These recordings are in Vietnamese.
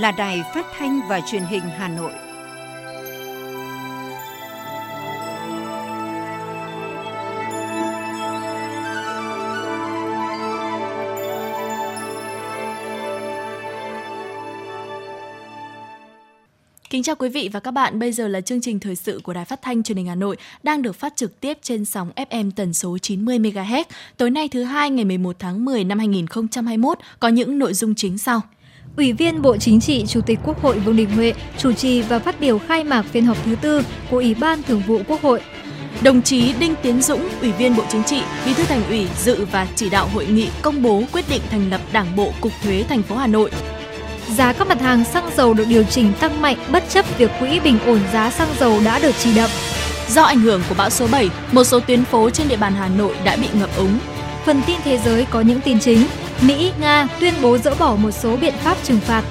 là Đài Phát thanh và Truyền hình Hà Nội. Kính chào quý vị và các bạn, bây giờ là chương trình thời sự của Đài Phát thanh Truyền hình Hà Nội đang được phát trực tiếp trên sóng FM tần số 90 MHz. Tối nay thứ hai ngày 11 tháng 10 năm 2021 có những nội dung chính sau. Ủy viên Bộ Chính trị, Chủ tịch Quốc hội Vương Đình Huệ chủ trì và phát biểu khai mạc phiên họp thứ tư của Ủy ban Thường vụ Quốc hội. Đồng chí Đinh Tiến Dũng, Ủy viên Bộ Chính trị, Bí thư Thành ủy dự và chỉ đạo hội nghị công bố quyết định thành lập Đảng bộ Cục Thuế thành phố Hà Nội. Giá các mặt hàng xăng dầu được điều chỉnh tăng mạnh bất chấp việc quỹ bình ổn giá xăng dầu đã được chỉ đậm. Do ảnh hưởng của bão số 7, một số tuyến phố trên địa bàn Hà Nội đã bị ngập úng. Phần tin thế giới có những tin chính. Mỹ, Nga tuyên bố dỡ bỏ một số biện pháp trừng phạt.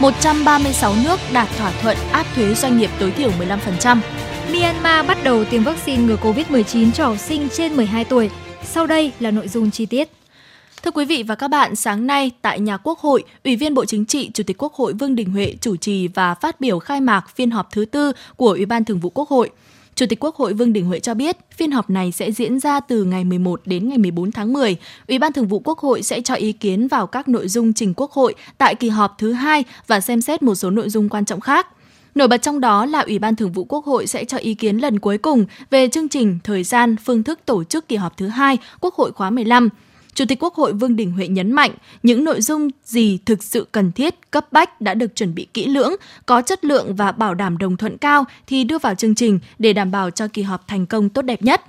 136 nước đạt thỏa thuận áp thuế doanh nghiệp tối thiểu 15%. Myanmar bắt đầu tiêm vaccine ngừa COVID-19 cho học sinh trên 12 tuổi. Sau đây là nội dung chi tiết. Thưa quý vị và các bạn, sáng nay tại nhà Quốc hội, Ủy viên Bộ Chính trị, Chủ tịch Quốc hội Vương Đình Huệ chủ trì và phát biểu khai mạc phiên họp thứ tư của Ủy ban Thường vụ Quốc hội. Chủ tịch Quốc hội Vương Đình Huệ cho biết, phiên họp này sẽ diễn ra từ ngày 11 đến ngày 14 tháng 10. Ủy ban Thường vụ Quốc hội sẽ cho ý kiến vào các nội dung trình Quốc hội tại kỳ họp thứ hai và xem xét một số nội dung quan trọng khác. Nổi bật trong đó là Ủy ban Thường vụ Quốc hội sẽ cho ý kiến lần cuối cùng về chương trình, thời gian, phương thức tổ chức kỳ họp thứ hai Quốc hội khóa 15. Chủ tịch Quốc hội Vương Đình Huệ nhấn mạnh những nội dung gì thực sự cần thiết, cấp bách đã được chuẩn bị kỹ lưỡng, có chất lượng và bảo đảm đồng thuận cao thì đưa vào chương trình để đảm bảo cho kỳ họp thành công tốt đẹp nhất.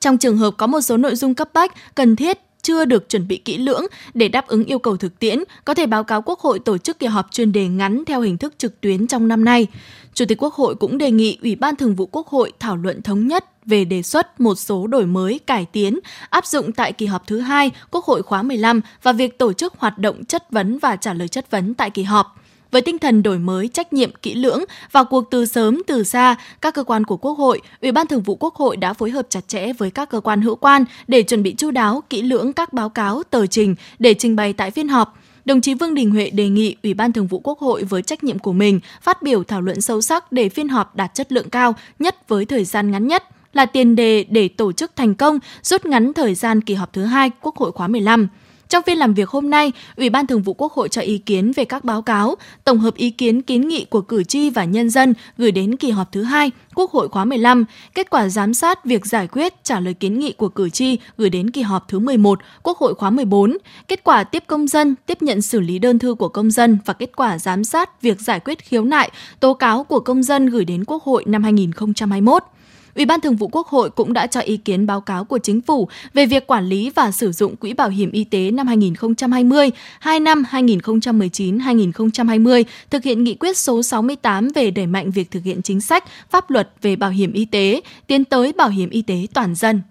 Trong trường hợp có một số nội dung cấp bách, cần thiết chưa được chuẩn bị kỹ lưỡng để đáp ứng yêu cầu thực tiễn, có thể báo cáo Quốc hội tổ chức kỳ họp chuyên đề ngắn theo hình thức trực tuyến trong năm nay. Chủ tịch Quốc hội cũng đề nghị Ủy ban Thường vụ Quốc hội thảo luận thống nhất về đề xuất một số đổi mới, cải tiến áp dụng tại kỳ họp thứ hai Quốc hội khóa 15 và việc tổ chức hoạt động chất vấn và trả lời chất vấn tại kỳ họp. Với tinh thần đổi mới, trách nhiệm kỹ lưỡng, và cuộc từ sớm từ xa, các cơ quan của Quốc hội, Ủy ban Thường vụ Quốc hội đã phối hợp chặt chẽ với các cơ quan hữu quan để chuẩn bị chu đáo, kỹ lưỡng các báo cáo, tờ trình để trình bày tại phiên họp đồng chí Vương Đình Huệ đề nghị Ủy ban Thường vụ Quốc hội với trách nhiệm của mình phát biểu thảo luận sâu sắc để phiên họp đạt chất lượng cao nhất với thời gian ngắn nhất là tiền đề để tổ chức thành công, rút ngắn thời gian kỳ họp thứ hai Quốc hội khóa 15. Trong phiên làm việc hôm nay, Ủy ban Thường vụ Quốc hội cho ý kiến về các báo cáo, tổng hợp ý kiến kiến nghị của cử tri và nhân dân gửi đến kỳ họp thứ hai Quốc hội khóa 15, kết quả giám sát việc giải quyết trả lời kiến nghị của cử tri gửi đến kỳ họp thứ 11 Quốc hội khóa 14, kết quả tiếp công dân, tiếp nhận xử lý đơn thư của công dân và kết quả giám sát việc giải quyết khiếu nại, tố cáo của công dân gửi đến Quốc hội năm 2021. Ủy ban Thường vụ Quốc hội cũng đã cho ý kiến báo cáo của chính phủ về việc quản lý và sử dụng quỹ bảo hiểm y tế năm 2020, 2 năm 2019-2020, thực hiện nghị quyết số 68 về đẩy mạnh việc thực hiện chính sách, pháp luật về bảo hiểm y tế, tiến tới bảo hiểm y tế toàn dân.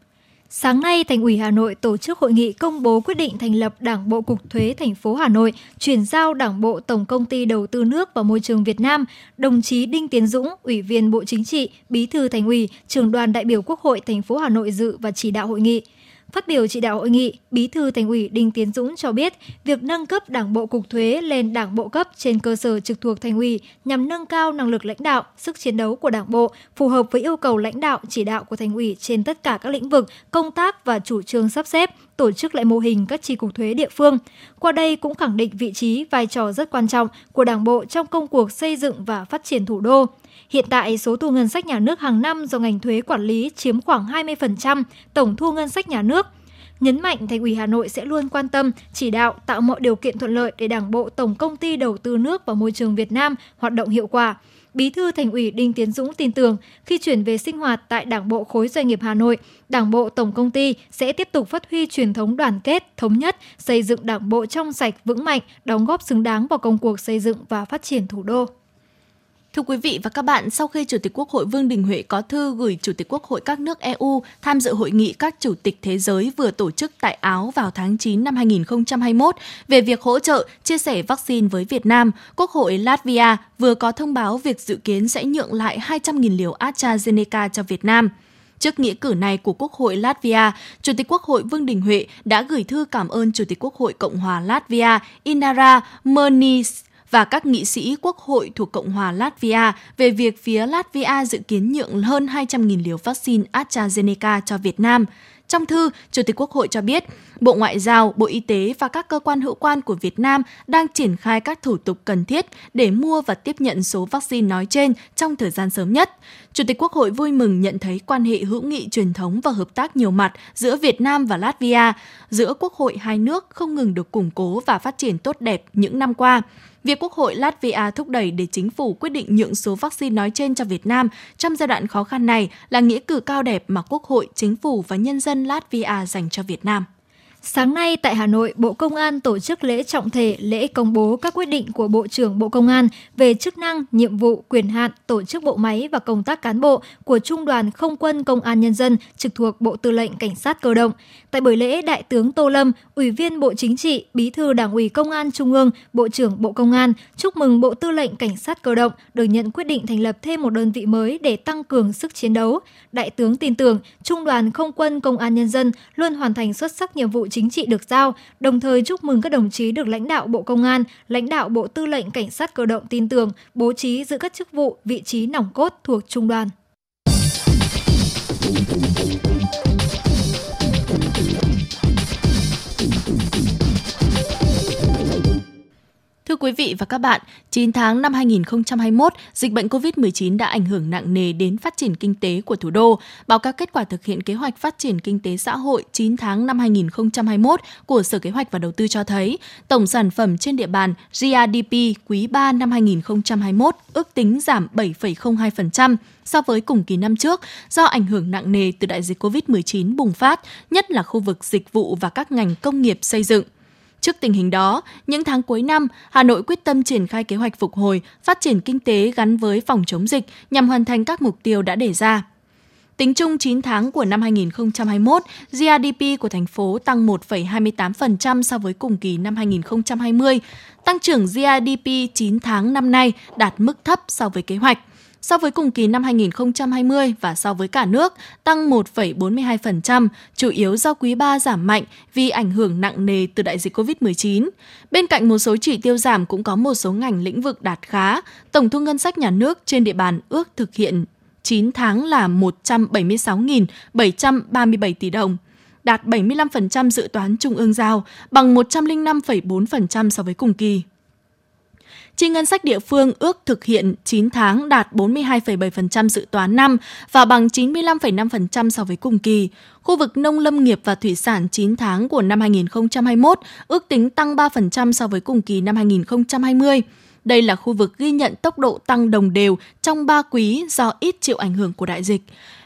Sáng nay, Thành ủy Hà Nội tổ chức hội nghị công bố quyết định thành lập Đảng bộ Cục Thuế thành phố Hà Nội, chuyển giao Đảng bộ Tổng công ty Đầu tư nước và Môi trường Việt Nam, đồng chí Đinh Tiến Dũng, Ủy viên Bộ Chính trị, Bí thư Thành ủy, Trưởng đoàn đại biểu Quốc hội thành phố Hà Nội dự và chỉ đạo hội nghị. Phát biểu chỉ đạo hội nghị, Bí thư Thành ủy Đinh Tiến Dũng cho biết, việc nâng cấp Đảng bộ cục thuế lên Đảng bộ cấp trên cơ sở trực thuộc Thành ủy nhằm nâng cao năng lực lãnh đạo, sức chiến đấu của Đảng bộ, phù hợp với yêu cầu lãnh đạo chỉ đạo của Thành ủy trên tất cả các lĩnh vực, công tác và chủ trương sắp xếp, tổ chức lại mô hình các chi cục thuế địa phương. Qua đây cũng khẳng định vị trí, vai trò rất quan trọng của Đảng bộ trong công cuộc xây dựng và phát triển thủ đô. Hiện tại, số thu ngân sách nhà nước hàng năm do ngành thuế quản lý chiếm khoảng 20% tổng thu ngân sách nhà nước. Nhấn mạnh Thành ủy Hà Nội sẽ luôn quan tâm, chỉ đạo tạo mọi điều kiện thuận lợi để Đảng bộ Tổng công ty Đầu tư nước và Môi trường Việt Nam hoạt động hiệu quả. Bí thư Thành ủy Đinh Tiến Dũng tin tưởng khi chuyển về sinh hoạt tại Đảng bộ khối doanh nghiệp Hà Nội, Đảng bộ Tổng công ty sẽ tiếp tục phát huy truyền thống đoàn kết, thống nhất, xây dựng Đảng bộ trong sạch, vững mạnh, đóng góp xứng đáng vào công cuộc xây dựng và phát triển thủ đô. Thưa quý vị và các bạn, sau khi Chủ tịch Quốc hội Vương Đình Huệ có thư gửi Chủ tịch Quốc hội các nước EU tham dự hội nghị các chủ tịch thế giới vừa tổ chức tại Áo vào tháng 9 năm 2021 về việc hỗ trợ chia sẻ vaccine với Việt Nam, Quốc hội Latvia vừa có thông báo việc dự kiến sẽ nhượng lại 200.000 liều AstraZeneca cho Việt Nam. Trước nghĩa cử này của Quốc hội Latvia, Chủ tịch Quốc hội Vương Đình Huệ đã gửi thư cảm ơn Chủ tịch Quốc hội Cộng hòa Latvia Inara Mernis và các nghị sĩ quốc hội thuộc Cộng hòa Latvia về việc phía Latvia dự kiến nhượng hơn 200.000 liều vaccine AstraZeneca cho Việt Nam. Trong thư, Chủ tịch Quốc hội cho biết, Bộ Ngoại giao, Bộ Y tế và các cơ quan hữu quan của Việt Nam đang triển khai các thủ tục cần thiết để mua và tiếp nhận số vaccine nói trên trong thời gian sớm nhất. Chủ tịch Quốc hội vui mừng nhận thấy quan hệ hữu nghị truyền thống và hợp tác nhiều mặt giữa Việt Nam và Latvia, giữa Quốc hội hai nước không ngừng được củng cố và phát triển tốt đẹp những năm qua. Việc Quốc hội Latvia thúc đẩy để chính phủ quyết định nhượng số vaccine nói trên cho Việt Nam trong giai đoạn khó khăn này là nghĩa cử cao đẹp mà Quốc hội, chính phủ và nhân dân Latvia dành cho Việt Nam. Sáng nay tại Hà Nội, Bộ Công an tổ chức lễ trọng thể lễ công bố các quyết định của Bộ trưởng Bộ Công an về chức năng, nhiệm vụ, quyền hạn, tổ chức bộ máy và công tác cán bộ của Trung đoàn Không quân Công an Nhân dân trực thuộc Bộ Tư lệnh Cảnh sát Cơ động. Tại buổi lễ, Đại tướng Tô Lâm, Ủy viên Bộ Chính trị, Bí thư Đảng ủy Công an Trung ương, Bộ trưởng Bộ Công an chúc mừng Bộ Tư lệnh Cảnh sát Cơ động được nhận quyết định thành lập thêm một đơn vị mới để tăng cường sức chiến đấu. Đại tướng tin tưởng Trung đoàn Không quân Công an Nhân dân luôn hoàn thành xuất sắc nhiệm vụ chính trị được giao, đồng thời chúc mừng các đồng chí được lãnh đạo Bộ Công an, lãnh đạo Bộ Tư lệnh Cảnh sát Cơ động tin tưởng, bố trí giữ các chức vụ, vị trí nòng cốt thuộc trung đoàn. Quý vị và các bạn, 9 tháng năm 2021, dịch bệnh COVID-19 đã ảnh hưởng nặng nề đến phát triển kinh tế của thủ đô. Báo cáo kết quả thực hiện kế hoạch phát triển kinh tế xã hội 9 tháng năm 2021 của Sở Kế hoạch và Đầu tư cho thấy, tổng sản phẩm trên địa bàn GRDP quý 3 năm 2021 ước tính giảm 7,02% so với cùng kỳ năm trước do ảnh hưởng nặng nề từ đại dịch COVID-19 bùng phát, nhất là khu vực dịch vụ và các ngành công nghiệp xây dựng. Trước tình hình đó, những tháng cuối năm, Hà Nội quyết tâm triển khai kế hoạch phục hồi, phát triển kinh tế gắn với phòng chống dịch nhằm hoàn thành các mục tiêu đã đề ra. Tính chung 9 tháng của năm 2021, gdp của thành phố tăng 1,28% so với cùng kỳ năm 2020. Tăng trưởng gdp 9 tháng năm nay đạt mức thấp so với kế hoạch so với cùng kỳ năm 2020 và so với cả nước tăng 1,42%, chủ yếu do quý 3 giảm mạnh vì ảnh hưởng nặng nề từ đại dịch COVID-19. Bên cạnh một số chỉ tiêu giảm cũng có một số ngành lĩnh vực đạt khá. Tổng thu ngân sách nhà nước trên địa bàn ước thực hiện 9 tháng là 176.737 tỷ đồng đạt 75% dự toán trung ương giao, bằng 105,4% so với cùng kỳ. Chi ngân sách địa phương ước thực hiện 9 tháng đạt 42,7% dự toán năm và bằng 95,5% so với cùng kỳ. Khu vực nông lâm nghiệp và thủy sản 9 tháng của năm 2021 ước tính tăng 3% so với cùng kỳ năm 2020. Đây là khu vực ghi nhận tốc độ tăng đồng đều trong 3 quý do ít chịu ảnh hưởng của đại dịch.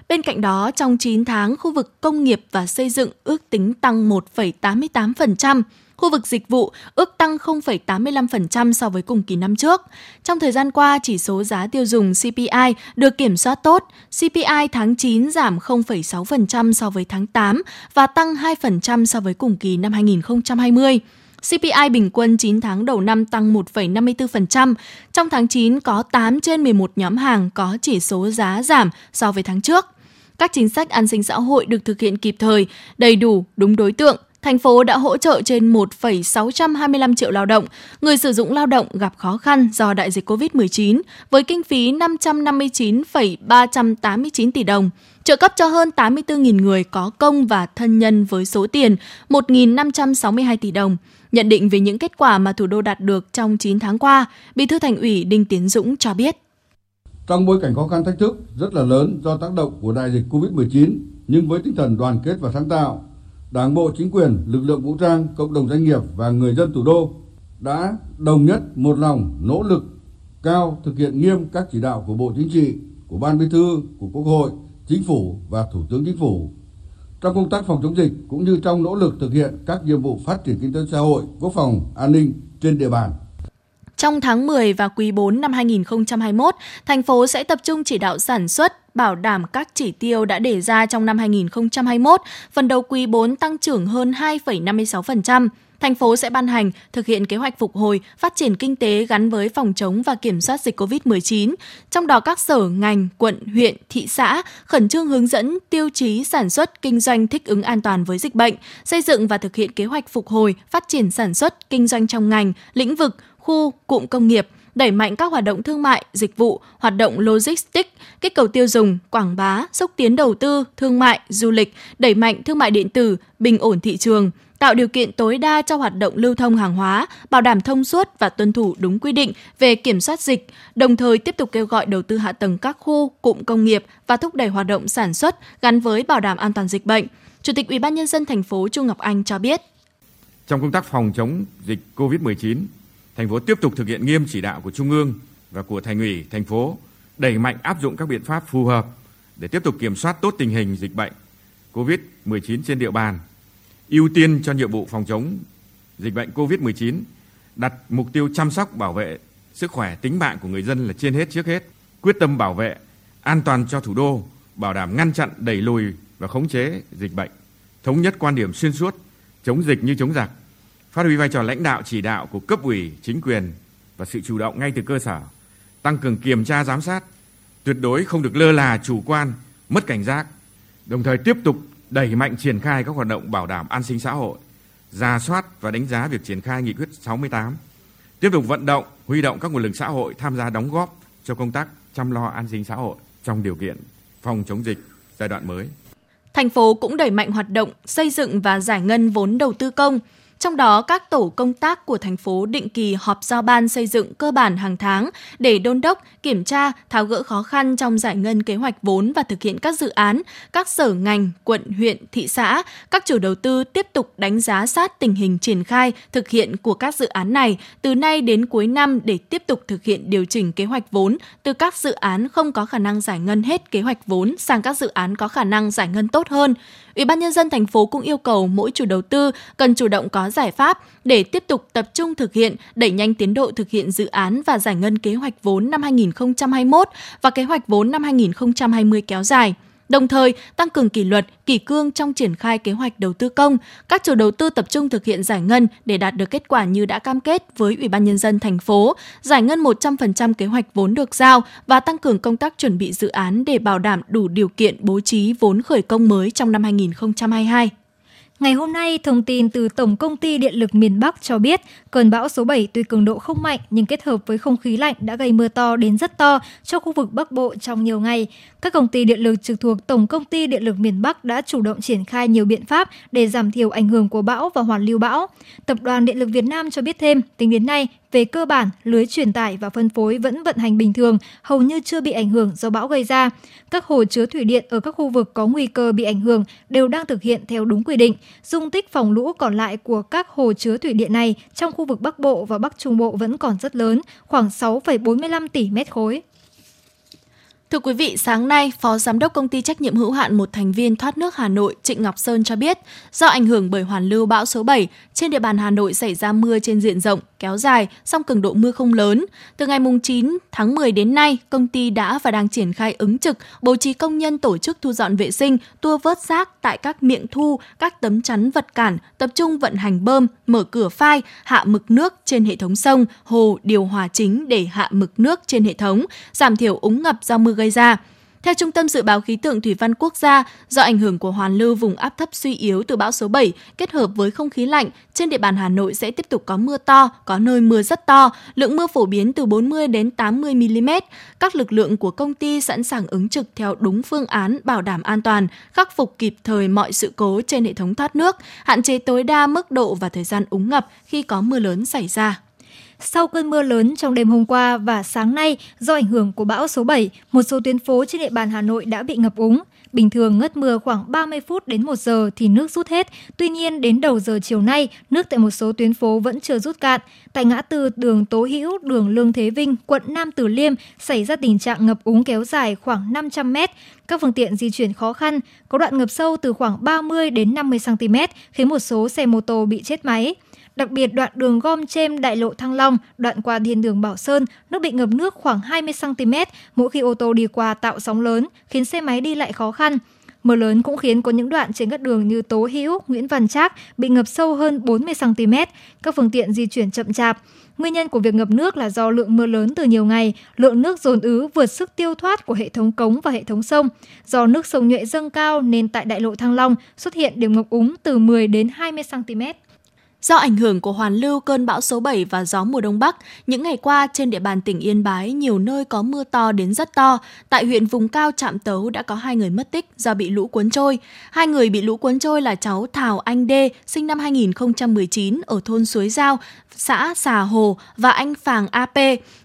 Bên cạnh đó, trong 9 tháng, khu vực công nghiệp và xây dựng ước tính tăng 1,88%, khu vực dịch vụ ước tăng 0,85% so với cùng kỳ năm trước. Trong thời gian qua, chỉ số giá tiêu dùng CPI được kiểm soát tốt. CPI tháng 9 giảm 0,6% so với tháng 8 và tăng 2% so với cùng kỳ năm 2020. CPI bình quân 9 tháng đầu năm tăng 1,54%. Trong tháng 9 có 8 trên 11 nhóm hàng có chỉ số giá giảm so với tháng trước. Các chính sách an sinh xã hội được thực hiện kịp thời, đầy đủ, đúng đối tượng, thành phố đã hỗ trợ trên 1,625 triệu lao động, người sử dụng lao động gặp khó khăn do đại dịch COVID-19 với kinh phí 559,389 tỷ đồng, trợ cấp cho hơn 84.000 người có công và thân nhân với số tiền 1.562 tỷ đồng. Nhận định về những kết quả mà thủ đô đạt được trong 9 tháng qua, Bí thư Thành ủy Đinh Tiến Dũng cho biết. Trong bối cảnh khó khăn thách thức rất là lớn do tác động của đại dịch COVID-19, nhưng với tinh thần đoàn kết và sáng tạo, Đảng bộ, chính quyền, lực lượng vũ trang, cộng đồng doanh nghiệp và người dân thủ đô đã đồng nhất một lòng nỗ lực cao thực hiện nghiêm các chỉ đạo của Bộ Chính trị, của Ban Bí thư, của Quốc hội, Chính phủ và Thủ tướng Chính phủ trong công tác phòng chống dịch cũng như trong nỗ lực thực hiện các nhiệm vụ phát triển kinh tế xã hội, quốc phòng, an ninh trên địa bàn. Trong tháng 10 và quý 4 năm 2021, thành phố sẽ tập trung chỉ đạo sản xuất, bảo đảm các chỉ tiêu đã đề ra trong năm 2021, phần đầu quý 4 tăng trưởng hơn 2,56%. Thành phố sẽ ban hành, thực hiện kế hoạch phục hồi, phát triển kinh tế gắn với phòng chống và kiểm soát dịch COVID-19. Trong đó các sở, ngành, quận, huyện, thị xã khẩn trương hướng dẫn tiêu chí sản xuất, kinh doanh thích ứng an toàn với dịch bệnh, xây dựng và thực hiện kế hoạch phục hồi, phát triển sản xuất, kinh doanh trong ngành, lĩnh vực, khu, cụm công nghiệp, đẩy mạnh các hoạt động thương mại, dịch vụ, hoạt động logistics, kích cầu tiêu dùng, quảng bá, xúc tiến đầu tư, thương mại, du lịch, đẩy mạnh thương mại điện tử, bình ổn thị trường, tạo điều kiện tối đa cho hoạt động lưu thông hàng hóa, bảo đảm thông suốt và tuân thủ đúng quy định về kiểm soát dịch, đồng thời tiếp tục kêu gọi đầu tư hạ tầng các khu, cụm công nghiệp và thúc đẩy hoạt động sản xuất gắn với bảo đảm an toàn dịch bệnh. Chủ tịch Ủy ban nhân dân thành phố Trung Ngọc Anh cho biết. Trong công tác phòng chống dịch COVID-19, thành phố tiếp tục thực hiện nghiêm chỉ đạo của Trung ương và của Thành ủy thành phố đẩy mạnh áp dụng các biện pháp phù hợp để tiếp tục kiểm soát tốt tình hình dịch bệnh COVID-19 trên địa bàn ưu tiên cho nhiệm vụ phòng chống dịch bệnh COVID-19, đặt mục tiêu chăm sóc bảo vệ sức khỏe tính mạng của người dân là trên hết trước hết, quyết tâm bảo vệ an toàn cho thủ đô, bảo đảm ngăn chặn đẩy lùi và khống chế dịch bệnh, thống nhất quan điểm xuyên suốt, chống dịch như chống giặc, phát huy vai trò lãnh đạo chỉ đạo của cấp ủy, chính quyền và sự chủ động ngay từ cơ sở, tăng cường kiểm tra giám sát, tuyệt đối không được lơ là chủ quan, mất cảnh giác, đồng thời tiếp tục đẩy mạnh triển khai các hoạt động bảo đảm an sinh xã hội, ra soát và đánh giá việc triển khai nghị quyết 68, tiếp tục vận động, huy động các nguồn lực xã hội tham gia đóng góp cho công tác chăm lo an sinh xã hội trong điều kiện phòng chống dịch giai đoạn mới. Thành phố cũng đẩy mạnh hoạt động xây dựng và giải ngân vốn đầu tư công, trong đó, các tổ công tác của thành phố định kỳ họp giao ban xây dựng cơ bản hàng tháng để đôn đốc, kiểm tra, tháo gỡ khó khăn trong giải ngân kế hoạch vốn và thực hiện các dự án. Các sở ngành, quận, huyện, thị xã, các chủ đầu tư tiếp tục đánh giá sát tình hình triển khai, thực hiện của các dự án này từ nay đến cuối năm để tiếp tục thực hiện điều chỉnh kế hoạch vốn từ các dự án không có khả năng giải ngân hết kế hoạch vốn sang các dự án có khả năng giải ngân tốt hơn. Ủy ban nhân dân thành phố cũng yêu cầu mỗi chủ đầu tư cần chủ động có giải pháp để tiếp tục tập trung thực hiện, đẩy nhanh tiến độ thực hiện dự án và giải ngân kế hoạch vốn năm 2021 và kế hoạch vốn năm 2020 kéo dài đồng thời tăng cường kỷ luật, kỷ cương trong triển khai kế hoạch đầu tư công. Các chủ đầu tư tập trung thực hiện giải ngân để đạt được kết quả như đã cam kết với Ủy ban nhân dân thành phố, giải ngân 100% kế hoạch vốn được giao và tăng cường công tác chuẩn bị dự án để bảo đảm đủ điều kiện bố trí vốn khởi công mới trong năm 2022. Ngày hôm nay, thông tin từ Tổng công ty Điện lực miền Bắc cho biết, cơn bão số 7 tuy cường độ không mạnh nhưng kết hợp với không khí lạnh đã gây mưa to đến rất to cho khu vực Bắc Bộ trong nhiều ngày. Các công ty điện lực trực thuộc Tổng công ty Điện lực miền Bắc đã chủ động triển khai nhiều biện pháp để giảm thiểu ảnh hưởng của bão và hoàn lưu bão. Tập đoàn Điện lực Việt Nam cho biết thêm, tính đến nay, về cơ bản, lưới truyền tải và phân phối vẫn vận hành bình thường, hầu như chưa bị ảnh hưởng do bão gây ra. Các hồ chứa thủy điện ở các khu vực có nguy cơ bị ảnh hưởng đều đang thực hiện theo đúng quy định. Dung tích phòng lũ còn lại của các hồ chứa thủy điện này trong khu vực Bắc Bộ và Bắc Trung Bộ vẫn còn rất lớn, khoảng 6,45 tỷ mét khối. Thưa quý vị, sáng nay, Phó Giám đốc Công ty Trách nhiệm hữu hạn một thành viên thoát nước Hà Nội Trịnh Ngọc Sơn cho biết, do ảnh hưởng bởi hoàn lưu bão số 7, trên địa bàn Hà Nội xảy ra mưa trên diện rộng, kéo dài, song cường độ mưa không lớn. Từ ngày 9 tháng 10 đến nay, công ty đã và đang triển khai ứng trực, bố trí công nhân tổ chức thu dọn vệ sinh, tua vớt rác tại các miệng thu, các tấm chắn vật cản, tập trung vận hành bơm, mở cửa phai, hạ mực nước trên hệ thống sông, hồ, điều hòa chính để hạ mực nước trên hệ thống, giảm thiểu úng ngập do mưa gây ra. Theo Trung tâm Dự báo Khí tượng Thủy văn Quốc gia, do ảnh hưởng của hoàn lưu vùng áp thấp suy yếu từ bão số 7 kết hợp với không khí lạnh, trên địa bàn Hà Nội sẽ tiếp tục có mưa to, có nơi mưa rất to, lượng mưa phổ biến từ 40 đến 80 mm. Các lực lượng của công ty sẵn sàng ứng trực theo đúng phương án bảo đảm an toàn, khắc phục kịp thời mọi sự cố trên hệ thống thoát nước, hạn chế tối đa mức độ và thời gian úng ngập khi có mưa lớn xảy ra. Sau cơn mưa lớn trong đêm hôm qua và sáng nay do ảnh hưởng của bão số 7, một số tuyến phố trên địa bàn Hà Nội đã bị ngập úng. Bình thường ngất mưa khoảng 30 phút đến 1 giờ thì nước rút hết. Tuy nhiên đến đầu giờ chiều nay, nước tại một số tuyến phố vẫn chưa rút cạn. Tại ngã tư đường Tố Hữu, đường Lương Thế Vinh, quận Nam Từ Liêm xảy ra tình trạng ngập úng kéo dài khoảng 500 mét. Các phương tiện di chuyển khó khăn, có đoạn ngập sâu từ khoảng 30 đến 50 cm, khiến một số xe mô tô bị chết máy. Đặc biệt đoạn đường gom trên đại lộ Thăng Long, đoạn qua thiên đường Bảo Sơn, nước bị ngập nước khoảng 20 cm mỗi khi ô tô đi qua tạo sóng lớn, khiến xe máy đi lại khó khăn. Mưa lớn cũng khiến có những đoạn trên các đường như Tố Hữu, Nguyễn Văn Trác bị ngập sâu hơn 40 cm, các phương tiện di chuyển chậm chạp. Nguyên nhân của việc ngập nước là do lượng mưa lớn từ nhiều ngày, lượng nước dồn ứ vượt sức tiêu thoát của hệ thống cống và hệ thống sông. Do nước sông Nhuệ dâng cao nên tại đại lộ Thăng Long xuất hiện điểm ngập úng từ 10 đến 20 cm. Do ảnh hưởng của hoàn lưu cơn bão số 7 và gió mùa đông bắc, những ngày qua trên địa bàn tỉnh Yên Bái nhiều nơi có mưa to đến rất to. Tại huyện vùng cao Trạm Tấu đã có hai người mất tích do bị lũ cuốn trôi. Hai người bị lũ cuốn trôi là cháu Thảo Anh Đê, sinh năm 2019 ở thôn Suối Giao, xã Xà Hồ và anh Phàng AP,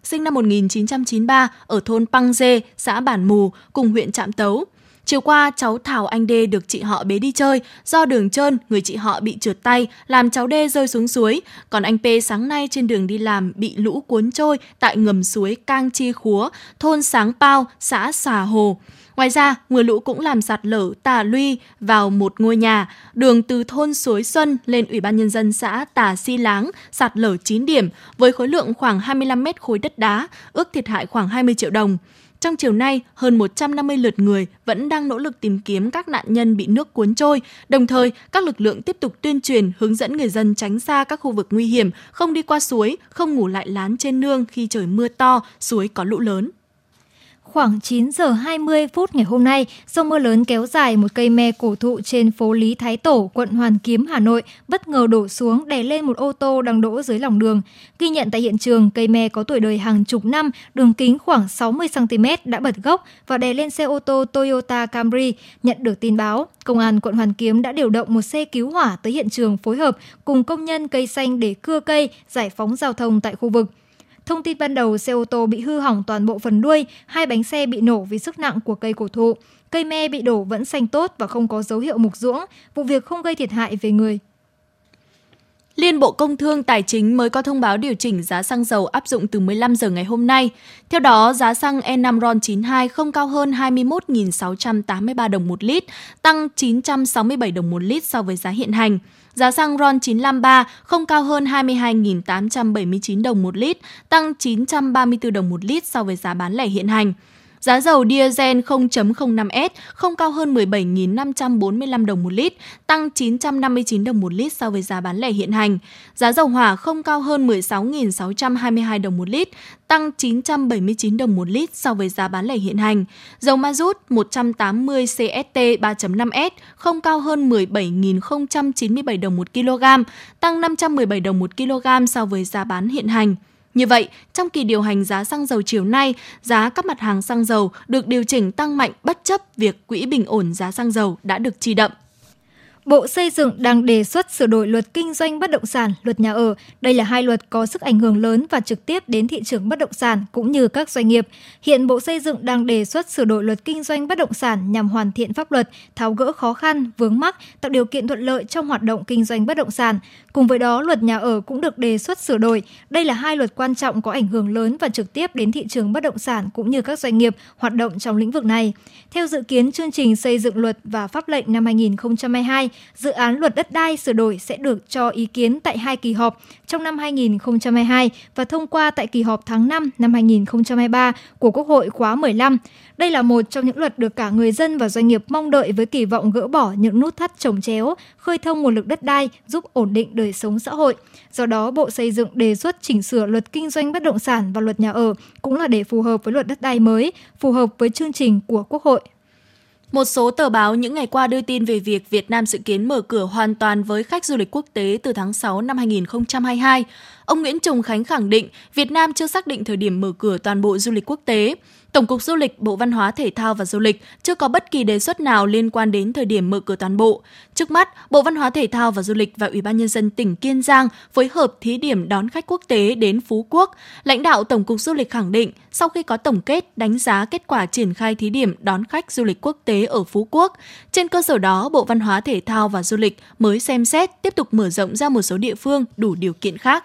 sinh năm 1993 ở thôn Păng Dê, xã Bản Mù, cùng huyện Trạm Tấu. Chiều qua, cháu Thảo Anh Đê được chị họ bế đi chơi. Do đường trơn, người chị họ bị trượt tay, làm cháu Đê rơi xuống suối. Còn anh P sáng nay trên đường đi làm bị lũ cuốn trôi tại ngầm suối Cang Chi Khúa, thôn Sáng Pao, xã Xà Hồ. Ngoài ra, mưa lũ cũng làm sạt lở Tà Luy vào một ngôi nhà, đường từ thôn Suối Xuân lên Ủy ban Nhân dân xã Tà Si Láng sạt lở 9 điểm với khối lượng khoảng 25 mét khối đất đá, ước thiệt hại khoảng 20 triệu đồng. Trong chiều nay, hơn 150 lượt người vẫn đang nỗ lực tìm kiếm các nạn nhân bị nước cuốn trôi. Đồng thời, các lực lượng tiếp tục tuyên truyền hướng dẫn người dân tránh xa các khu vực nguy hiểm, không đi qua suối, không ngủ lại lán trên nương khi trời mưa to, suối có lũ lớn. Khoảng 9 giờ 20 phút ngày hôm nay, do mưa lớn kéo dài một cây me cổ thụ trên phố Lý Thái Tổ, quận Hoàn Kiếm, Hà Nội bất ngờ đổ xuống đè lên một ô tô đang đỗ dưới lòng đường. Ghi nhận tại hiện trường, cây me có tuổi đời hàng chục năm, đường kính khoảng 60 cm đã bật gốc và đè lên xe ô tô Toyota Camry. Nhận được tin báo, công an quận Hoàn Kiếm đã điều động một xe cứu hỏa tới hiện trường phối hợp cùng công nhân cây xanh để cưa cây, giải phóng giao thông tại khu vực. Thông tin ban đầu, xe ô tô bị hư hỏng toàn bộ phần đuôi, hai bánh xe bị nổ vì sức nặng của cây cổ thụ. Cây me bị đổ vẫn xanh tốt và không có dấu hiệu mục ruỗng, vụ việc không gây thiệt hại về người. Liên Bộ Công Thương Tài chính mới có thông báo điều chỉnh giá xăng dầu áp dụng từ 15 giờ ngày hôm nay. Theo đó, giá xăng E5 RON92 không cao hơn 21.683 đồng một lít, tăng 967 đồng một lít so với giá hiện hành. Giá xăng RON 953 không cao hơn 22.879 đồng một lít, tăng 934 đồng một lít so với giá bán lẻ hiện hành. Giá dầu diesel 0.05S không cao hơn 17.545 đồng một lít, tăng 959 đồng một lít so với giá bán lẻ hiện hành. Giá dầu hỏa không cao hơn 16.622 đồng một lít, tăng 979 đồng một lít so với giá bán lẻ hiện hành. Dầu ma rút 180 CST 3.5S không cao hơn 17.097 đồng một kg, tăng 517 đồng một kg so với giá bán hiện hành. Như vậy, trong kỳ điều hành giá xăng dầu chiều nay, giá các mặt hàng xăng dầu được điều chỉnh tăng mạnh bất chấp việc quỹ bình ổn giá xăng dầu đã được chi đậm. Bộ Xây dựng đang đề xuất sửa đổi luật kinh doanh bất động sản, luật nhà ở. Đây là hai luật có sức ảnh hưởng lớn và trực tiếp đến thị trường bất động sản cũng như các doanh nghiệp. Hiện Bộ Xây dựng đang đề xuất sửa đổi luật kinh doanh bất động sản nhằm hoàn thiện pháp luật, tháo gỡ khó khăn, vướng mắc, tạo điều kiện thuận lợi trong hoạt động kinh doanh bất động sản. Cùng với đó, luật nhà ở cũng được đề xuất sửa đổi. Đây là hai luật quan trọng có ảnh hưởng lớn và trực tiếp đến thị trường bất động sản cũng như các doanh nghiệp hoạt động trong lĩnh vực này. Theo dự kiến chương trình xây dựng luật và pháp lệnh năm 2022, dự án luật đất đai sửa đổi sẽ được cho ý kiến tại hai kỳ họp trong năm 2022 và thông qua tại kỳ họp tháng 5 năm 2023 của Quốc hội khóa 15. Đây là một trong những luật được cả người dân và doanh nghiệp mong đợi với kỳ vọng gỡ bỏ những nút thắt trồng chéo, khơi thông nguồn lực đất đai, giúp ổn định đời sống xã hội. Do đó, Bộ Xây dựng đề xuất chỉnh sửa luật kinh doanh bất động sản và luật nhà ở cũng là để phù hợp với luật đất đai mới, phù hợp với chương trình của Quốc hội. Một số tờ báo những ngày qua đưa tin về việc Việt Nam dự kiến mở cửa hoàn toàn với khách du lịch quốc tế từ tháng 6 năm 2022. Ông Nguyễn Trùng Khánh khẳng định Việt Nam chưa xác định thời điểm mở cửa toàn bộ du lịch quốc tế. Tổng cục Du lịch, Bộ Văn hóa Thể thao và Du lịch chưa có bất kỳ đề xuất nào liên quan đến thời điểm mở cửa toàn bộ. Trước mắt, Bộ Văn hóa Thể thao và Du lịch và Ủy ban nhân dân tỉnh Kiên Giang phối hợp thí điểm đón khách quốc tế đến Phú Quốc. Lãnh đạo Tổng cục Du lịch khẳng định, sau khi có tổng kết đánh giá kết quả triển khai thí điểm đón khách du lịch quốc tế ở Phú Quốc, trên cơ sở đó, Bộ Văn hóa Thể thao và Du lịch mới xem xét tiếp tục mở rộng ra một số địa phương đủ điều kiện khác.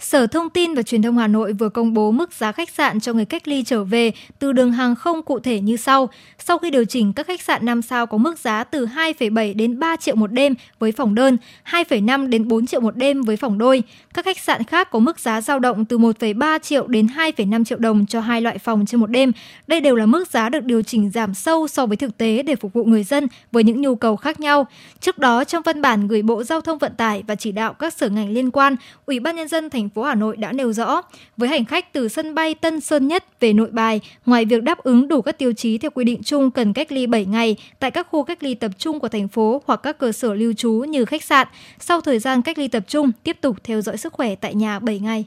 Sở Thông tin và Truyền thông Hà Nội vừa công bố mức giá khách sạn cho người cách ly trở về từ đường hàng không cụ thể như sau. Sau khi điều chỉnh, các khách sạn 5 sao có mức giá từ 2,7 đến 3 triệu một đêm với phòng đơn, 2,5 đến 4 triệu một đêm với phòng đôi. Các khách sạn khác có mức giá dao động từ 1,3 triệu đến 2,5 triệu đồng cho hai loại phòng trên một đêm. Đây đều là mức giá được điều chỉnh giảm sâu so với thực tế để phục vụ người dân với những nhu cầu khác nhau. Trước đó, trong văn bản gửi Bộ Giao thông Vận tải và chỉ đạo các sở ngành liên quan, Ủy ban nhân dân thành thành phố Hà Nội đã nêu rõ, với hành khách từ sân bay Tân Sơn Nhất về Nội Bài, ngoài việc đáp ứng đủ các tiêu chí theo quy định chung cần cách ly 7 ngày tại các khu cách ly tập trung của thành phố hoặc các cơ sở lưu trú như khách sạn, sau thời gian cách ly tập trung tiếp tục theo dõi sức khỏe tại nhà 7 ngày.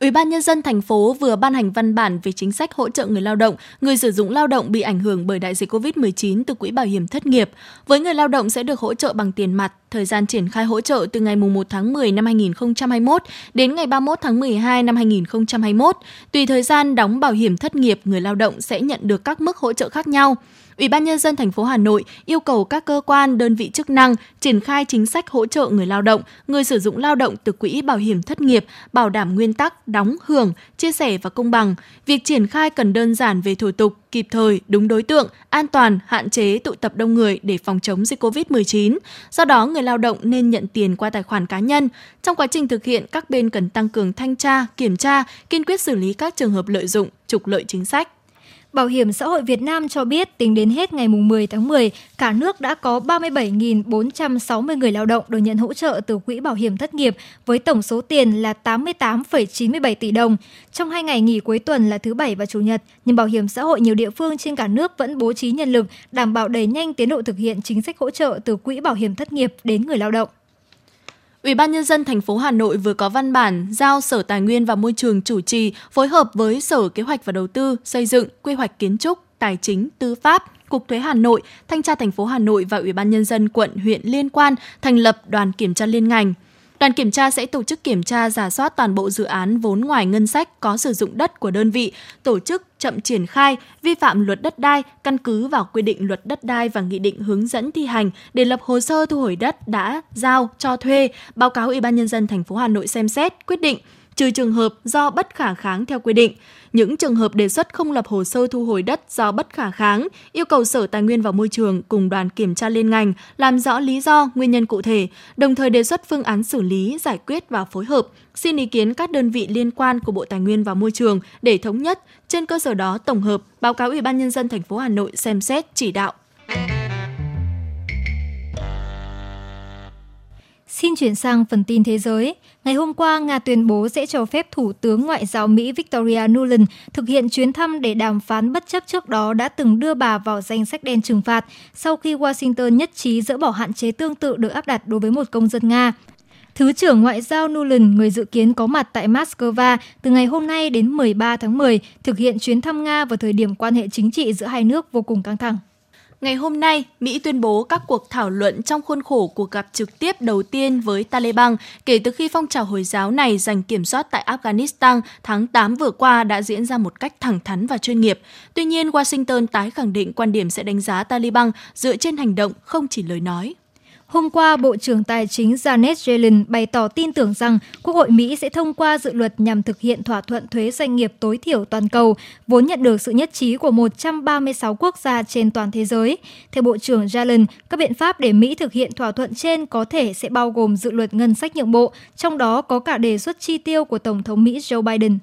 Ủy ban nhân dân thành phố vừa ban hành văn bản về chính sách hỗ trợ người lao động, người sử dụng lao động bị ảnh hưởng bởi đại dịch COVID-19 từ quỹ bảo hiểm thất nghiệp. Với người lao động sẽ được hỗ trợ bằng tiền mặt, thời gian triển khai hỗ trợ từ ngày 1 tháng 10 năm 2021 đến ngày 31 tháng 12 năm 2021. Tùy thời gian đóng bảo hiểm thất nghiệp, người lao động sẽ nhận được các mức hỗ trợ khác nhau. Ủy ban nhân dân thành phố Hà Nội yêu cầu các cơ quan, đơn vị chức năng triển khai chính sách hỗ trợ người lao động, người sử dụng lao động từ quỹ bảo hiểm thất nghiệp, bảo đảm nguyên tắc đóng hưởng, chia sẻ và công bằng. Việc triển khai cần đơn giản về thủ tục, kịp thời, đúng đối tượng, an toàn, hạn chế tụ tập đông người để phòng chống dịch COVID-19. Do đó, người lao động nên nhận tiền qua tài khoản cá nhân. Trong quá trình thực hiện, các bên cần tăng cường thanh tra, kiểm tra, kiên quyết xử lý các trường hợp lợi dụng, trục lợi chính sách. Bảo hiểm xã hội Việt Nam cho biết tính đến hết ngày 10 tháng 10, cả nước đã có 37.460 người lao động được nhận hỗ trợ từ Quỹ Bảo hiểm thất nghiệp với tổng số tiền là 88,97 tỷ đồng. Trong hai ngày nghỉ cuối tuần là thứ Bảy và Chủ nhật, nhưng Bảo hiểm xã hội nhiều địa phương trên cả nước vẫn bố trí nhân lực đảm bảo đẩy nhanh tiến độ thực hiện chính sách hỗ trợ từ Quỹ Bảo hiểm thất nghiệp đến người lao động. Ủy ban nhân dân thành phố Hà Nội vừa có văn bản giao Sở Tài nguyên và Môi trường chủ trì phối hợp với Sở Kế hoạch và Đầu tư xây dựng quy hoạch kiến trúc, tài chính, tư pháp, Cục Thuế Hà Nội, Thanh tra thành phố Hà Nội và Ủy ban nhân dân quận huyện liên quan thành lập đoàn kiểm tra liên ngành. Đoàn kiểm tra sẽ tổ chức kiểm tra giả soát toàn bộ dự án vốn ngoài ngân sách có sử dụng đất của đơn vị, tổ chức chậm triển khai, vi phạm luật đất đai căn cứ vào quy định luật đất đai và nghị định hướng dẫn thi hành để lập hồ sơ thu hồi đất đã giao cho thuê, báo cáo Ủy ban nhân dân thành phố Hà Nội xem xét, quyết định trừ trường hợp do bất khả kháng theo quy định. Những trường hợp đề xuất không lập hồ sơ thu hồi đất do bất khả kháng, yêu cầu Sở Tài nguyên và Môi trường cùng đoàn kiểm tra liên ngành làm rõ lý do, nguyên nhân cụ thể, đồng thời đề xuất phương án xử lý, giải quyết và phối hợp, xin ý kiến các đơn vị liên quan của Bộ Tài nguyên và Môi trường để thống nhất, trên cơ sở đó tổng hợp báo cáo Ủy ban nhân dân thành phố Hà Nội xem xét chỉ đạo. Xin chuyển sang phần tin thế giới. Ngày hôm qua, Nga tuyên bố sẽ cho phép Thủ tướng Ngoại giao Mỹ Victoria Nuland thực hiện chuyến thăm để đàm phán bất chấp trước đó đã từng đưa bà vào danh sách đen trừng phạt sau khi Washington nhất trí dỡ bỏ hạn chế tương tự được áp đặt đối với một công dân Nga. Thứ trưởng Ngoại giao Nuland, người dự kiến có mặt tại Moscow từ ngày hôm nay đến 13 tháng 10, thực hiện chuyến thăm Nga vào thời điểm quan hệ chính trị giữa hai nước vô cùng căng thẳng. Ngày hôm nay, Mỹ tuyên bố các cuộc thảo luận trong khuôn khổ cuộc gặp trực tiếp đầu tiên với Taliban kể từ khi phong trào Hồi giáo này giành kiểm soát tại Afghanistan tháng 8 vừa qua đã diễn ra một cách thẳng thắn và chuyên nghiệp. Tuy nhiên, Washington tái khẳng định quan điểm sẽ đánh giá Taliban dựa trên hành động, không chỉ lời nói. Hôm qua, Bộ trưởng Tài chính Janet Yellen bày tỏ tin tưởng rằng Quốc hội Mỹ sẽ thông qua dự luật nhằm thực hiện thỏa thuận thuế doanh nghiệp tối thiểu toàn cầu, vốn nhận được sự nhất trí của 136 quốc gia trên toàn thế giới. Theo Bộ trưởng Yellen, các biện pháp để Mỹ thực hiện thỏa thuận trên có thể sẽ bao gồm dự luật ngân sách nhượng bộ, trong đó có cả đề xuất chi tiêu của Tổng thống Mỹ Joe Biden.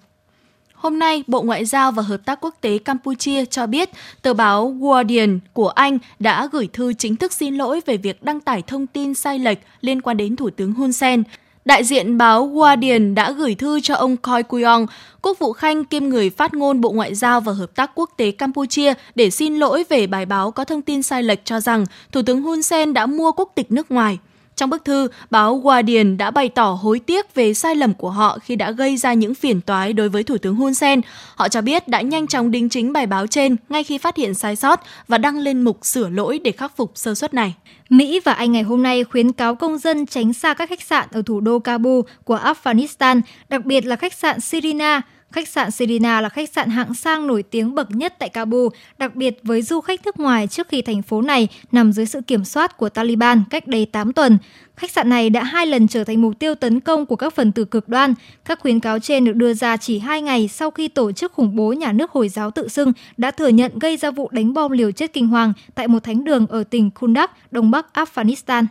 Hôm nay, Bộ Ngoại giao và Hợp tác Quốc tế Campuchia cho biết tờ báo Guardian của Anh đã gửi thư chính thức xin lỗi về việc đăng tải thông tin sai lệch liên quan đến Thủ tướng Hun Sen. Đại diện báo Guardian đã gửi thư cho ông Khoi Kuyong, quốc vụ khanh kiêm người phát ngôn Bộ Ngoại giao và Hợp tác Quốc tế Campuchia để xin lỗi về bài báo có thông tin sai lệch cho rằng Thủ tướng Hun Sen đã mua quốc tịch nước ngoài. Trong bức thư, báo Guardian đã bày tỏ hối tiếc về sai lầm của họ khi đã gây ra những phiền toái đối với Thủ tướng Hun Sen. Họ cho biết đã nhanh chóng đính chính bài báo trên ngay khi phát hiện sai sót và đăng lên mục sửa lỗi để khắc phục sơ suất này. Mỹ và Anh ngày hôm nay khuyến cáo công dân tránh xa các khách sạn ở thủ đô Kabul của Afghanistan, đặc biệt là khách sạn Sirina, Khách sạn Serena là khách sạn hạng sang nổi tiếng bậc nhất tại Kabul, đặc biệt với du khách nước ngoài trước khi thành phố này nằm dưới sự kiểm soát của Taliban cách đây 8 tuần. Khách sạn này đã hai lần trở thành mục tiêu tấn công của các phần tử cực đoan. Các khuyến cáo trên được đưa ra chỉ hai ngày sau khi tổ chức khủng bố nhà nước Hồi giáo tự xưng đã thừa nhận gây ra vụ đánh bom liều chết kinh hoàng tại một thánh đường ở tỉnh Kundak, đông bắc Afghanistan.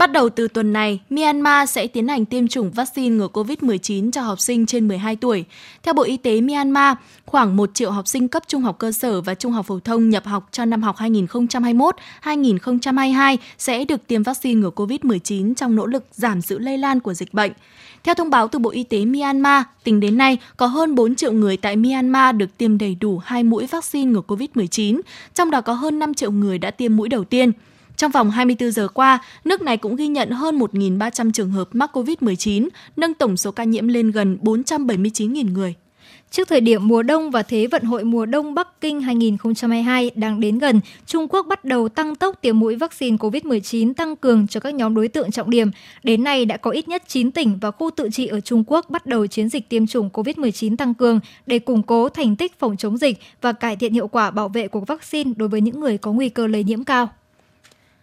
Bắt đầu từ tuần này, Myanmar sẽ tiến hành tiêm chủng vaccine ngừa COVID-19 cho học sinh trên 12 tuổi. Theo Bộ Y tế Myanmar, khoảng 1 triệu học sinh cấp trung học cơ sở và trung học phổ thông nhập học cho năm học 2021-2022 sẽ được tiêm vaccine ngừa COVID-19 trong nỗ lực giảm sự lây lan của dịch bệnh. Theo thông báo từ Bộ Y tế Myanmar, tính đến nay có hơn 4 triệu người tại Myanmar được tiêm đầy đủ hai mũi vaccine ngừa COVID-19, trong đó có hơn 5 triệu người đã tiêm mũi đầu tiên. Trong vòng 24 giờ qua, nước này cũng ghi nhận hơn 1.300 trường hợp mắc COVID-19, nâng tổng số ca nhiễm lên gần 479.000 người. Trước thời điểm mùa đông và Thế vận hội mùa đông Bắc Kinh 2022 đang đến gần, Trung Quốc bắt đầu tăng tốc tiêm mũi vaccine COVID-19 tăng cường cho các nhóm đối tượng trọng điểm. Đến nay đã có ít nhất 9 tỉnh và khu tự trị ở Trung Quốc bắt đầu chiến dịch tiêm chủng COVID-19 tăng cường để củng cố thành tích phòng chống dịch và cải thiện hiệu quả bảo vệ của vaccine đối với những người có nguy cơ lây nhiễm cao.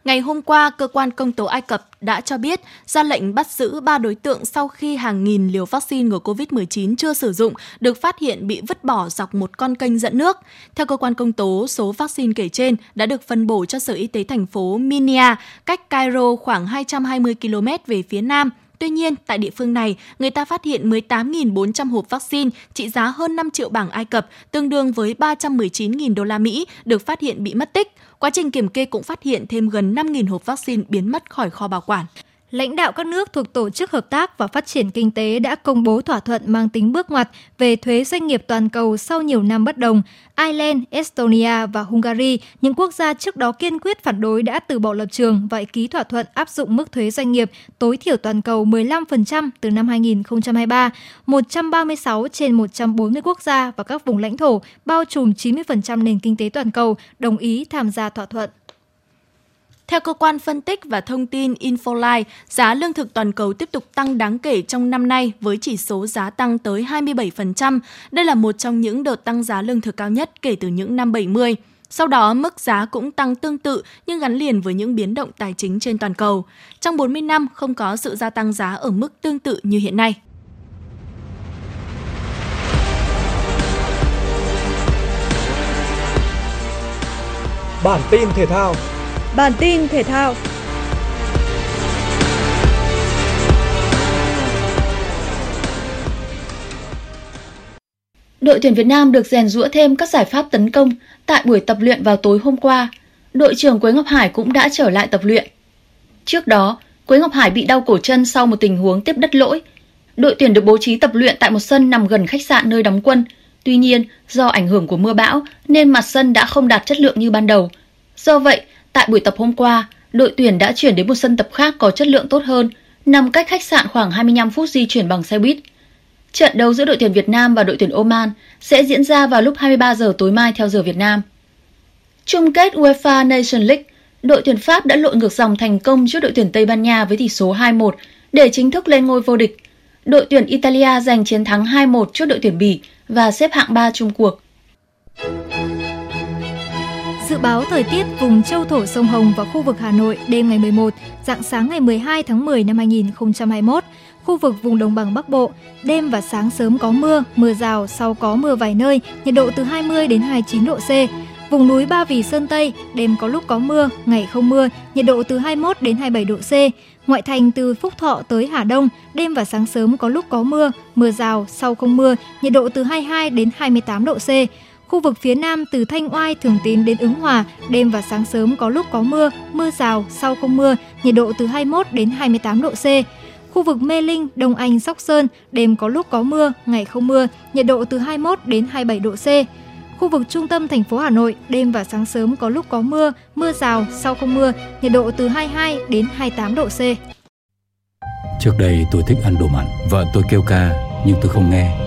Ngày hôm qua, cơ quan công tố Ai Cập đã cho biết ra lệnh bắt giữ 3 đối tượng sau khi hàng nghìn liều vaccine ngừa COVID-19 chưa sử dụng được phát hiện bị vứt bỏ dọc một con kênh dẫn nước. Theo cơ quan công tố, số vaccine kể trên đã được phân bổ cho Sở Y tế thành phố Minia, cách Cairo khoảng 220 km về phía nam. Tuy nhiên, tại địa phương này, người ta phát hiện 18.400 hộp vaccine trị giá hơn 5 triệu bảng Ai Cập, tương đương với 319.000 đô la Mỹ, được phát hiện bị mất tích. Quá trình kiểm kê cũng phát hiện thêm gần 5.000 hộp vaccine biến mất khỏi kho bảo quản. Lãnh đạo các nước thuộc Tổ chức Hợp tác và Phát triển Kinh tế đã công bố thỏa thuận mang tính bước ngoặt về thuế doanh nghiệp toàn cầu sau nhiều năm bất đồng. Ireland, Estonia và Hungary, những quốc gia trước đó kiên quyết phản đối đã từ bỏ lập trường và ký thỏa thuận áp dụng mức thuế doanh nghiệp tối thiểu toàn cầu 15% từ năm 2023. 136 trên 140 quốc gia và các vùng lãnh thổ bao trùm 90% nền kinh tế toàn cầu đồng ý tham gia thỏa thuận. Theo cơ quan phân tích và thông tin Infoline, giá lương thực toàn cầu tiếp tục tăng đáng kể trong năm nay với chỉ số giá tăng tới 27%. Đây là một trong những đợt tăng giá lương thực cao nhất kể từ những năm 70. Sau đó, mức giá cũng tăng tương tự nhưng gắn liền với những biến động tài chính trên toàn cầu. Trong 40 năm, không có sự gia tăng giá ở mức tương tự như hiện nay. Bản tin thể thao Bản tin thể thao Đội tuyển Việt Nam được rèn rũa thêm các giải pháp tấn công tại buổi tập luyện vào tối hôm qua. Đội trưởng Quế Ngọc Hải cũng đã trở lại tập luyện. Trước đó, Quế Ngọc Hải bị đau cổ chân sau một tình huống tiếp đất lỗi. Đội tuyển được bố trí tập luyện tại một sân nằm gần khách sạn nơi đóng quân. Tuy nhiên, do ảnh hưởng của mưa bão nên mặt sân đã không đạt chất lượng như ban đầu. Do vậy, Tại buổi tập hôm qua, đội tuyển đã chuyển đến một sân tập khác có chất lượng tốt hơn, nằm cách khách sạn khoảng 25 phút di chuyển bằng xe buýt. Trận đấu giữa đội tuyển Việt Nam và đội tuyển Oman sẽ diễn ra vào lúc 23 giờ tối mai theo giờ Việt Nam. Chung kết UEFA Nation League, đội tuyển Pháp đã lội ngược dòng thành công trước đội tuyển Tây Ban Nha với tỷ số 2-1 để chính thức lên ngôi vô địch. Đội tuyển Italia giành chiến thắng 2-1 trước đội tuyển Bỉ và xếp hạng 3 chung cuộc. Dự báo thời tiết vùng châu thổ sông Hồng và khu vực Hà Nội đêm ngày 11, dạng sáng ngày 12 tháng 10 năm 2021. Khu vực vùng đồng bằng Bắc Bộ, đêm và sáng sớm có mưa, mưa rào, sau có mưa vài nơi, nhiệt độ từ 20 đến 29 độ C. Vùng núi Ba Vì Sơn Tây, đêm có lúc có mưa, ngày không mưa, nhiệt độ từ 21 đến 27 độ C. Ngoại thành từ Phúc Thọ tới Hà Đông, đêm và sáng sớm có lúc có mưa, mưa rào, sau không mưa, nhiệt độ từ 22 đến 28 độ C. Khu vực phía Nam từ Thanh Oai, Thường Tín đến Ứng Hòa, đêm và sáng sớm có lúc có mưa, mưa rào, sau không mưa, nhiệt độ từ 21 đến 28 độ C. Khu vực Mê Linh, Đông Anh, Sóc Sơn, đêm có lúc có mưa, ngày không mưa, nhiệt độ từ 21 đến 27 độ C. Khu vực trung tâm thành phố Hà Nội, đêm và sáng sớm có lúc có mưa, mưa rào, sau không mưa, nhiệt độ từ 22 đến 28 độ C. Trước đây tôi thích ăn đồ mặn, vợ tôi kêu ca, nhưng tôi không nghe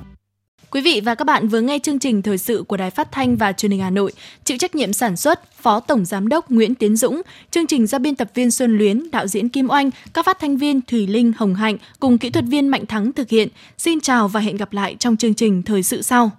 Quý vị và các bạn vừa nghe chương trình thời sự của Đài Phát thanh và Truyền hình Hà Nội, chịu trách nhiệm sản xuất Phó Tổng Giám đốc Nguyễn Tiến Dũng, chương trình do biên tập viên Xuân Luyến, đạo diễn Kim Oanh, các phát thanh viên Thủy Linh, Hồng Hạnh cùng kỹ thuật viên Mạnh Thắng thực hiện. Xin chào và hẹn gặp lại trong chương trình thời sự sau.